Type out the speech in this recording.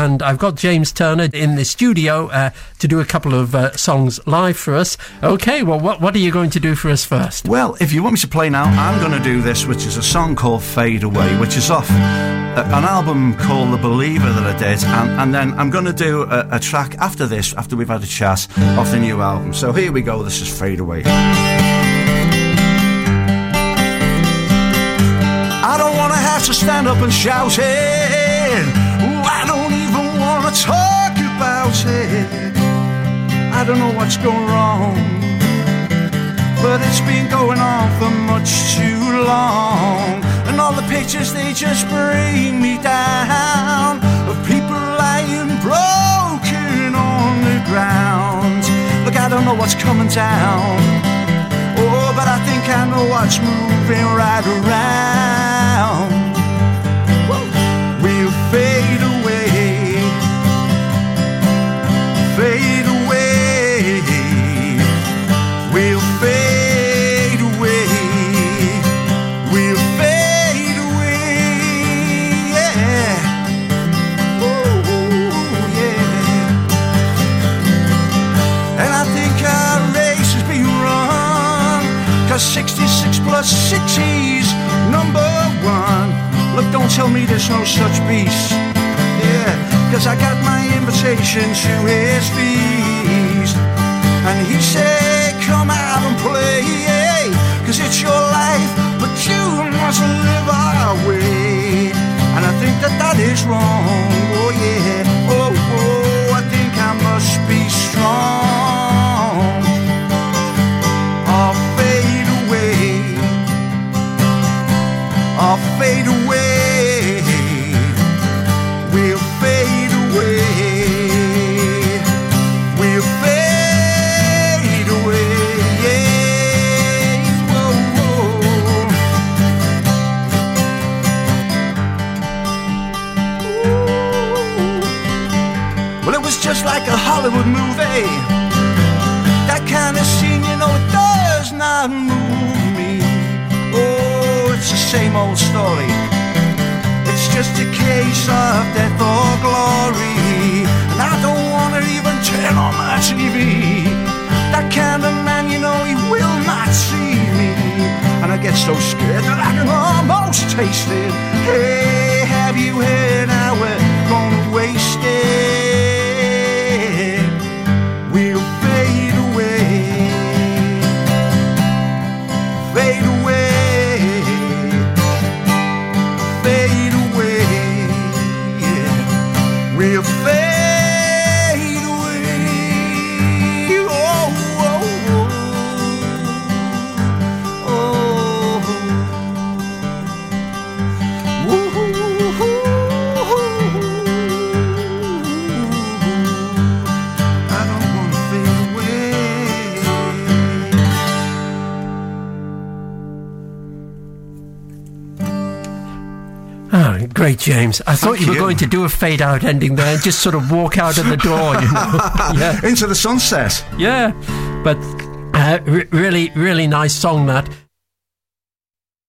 and I've got James Turner in the studio uh, to do a couple of uh, songs live for us. Okay, well, what, what are you going to do for us first? Well, if you want me to play now, I'm going to do this, which is a song called Fade Away, which is off uh, an album called The Believer that I did, and, and then I'm going to do a, a track after this, after we've had a chat, off the new album. So here we go, this is Fade Away. I don't want to have to stand up and shout it. Talk about it. I don't know what's going wrong, but it's been going on for much too long. And all the pictures, they just bring me down of people lying broken on the ground. Look, I don't know what's coming down. Oh, but I think I know what's moving right around. Fade away. We'll fade away, we'll fade away. Yeah. Ooh, yeah. And I think our race has been run. Cause 66 plus 6 is number one. Look, don't tell me there's no such beast. Yeah, cause I got my invitation to his feast. And he said, come out and play. Cause it's your life, but you must live our way. And I think that that is wrong. Hollywood movie. That kind of scene, you know, it does not move me. Oh, it's the same old story. It's just a case of death or glory. And I don't want to even turn on my TV. That kind of man, you know, he will not see me. And I get so scared that I can almost taste it. Hey, have you heard Yeah. We'll Oh, great, James. I thought Thank you were going to do a fade out ending there and just sort of walk out of the door, you know. yeah. Into the sunset. Yeah. But uh, r- really, really nice song that.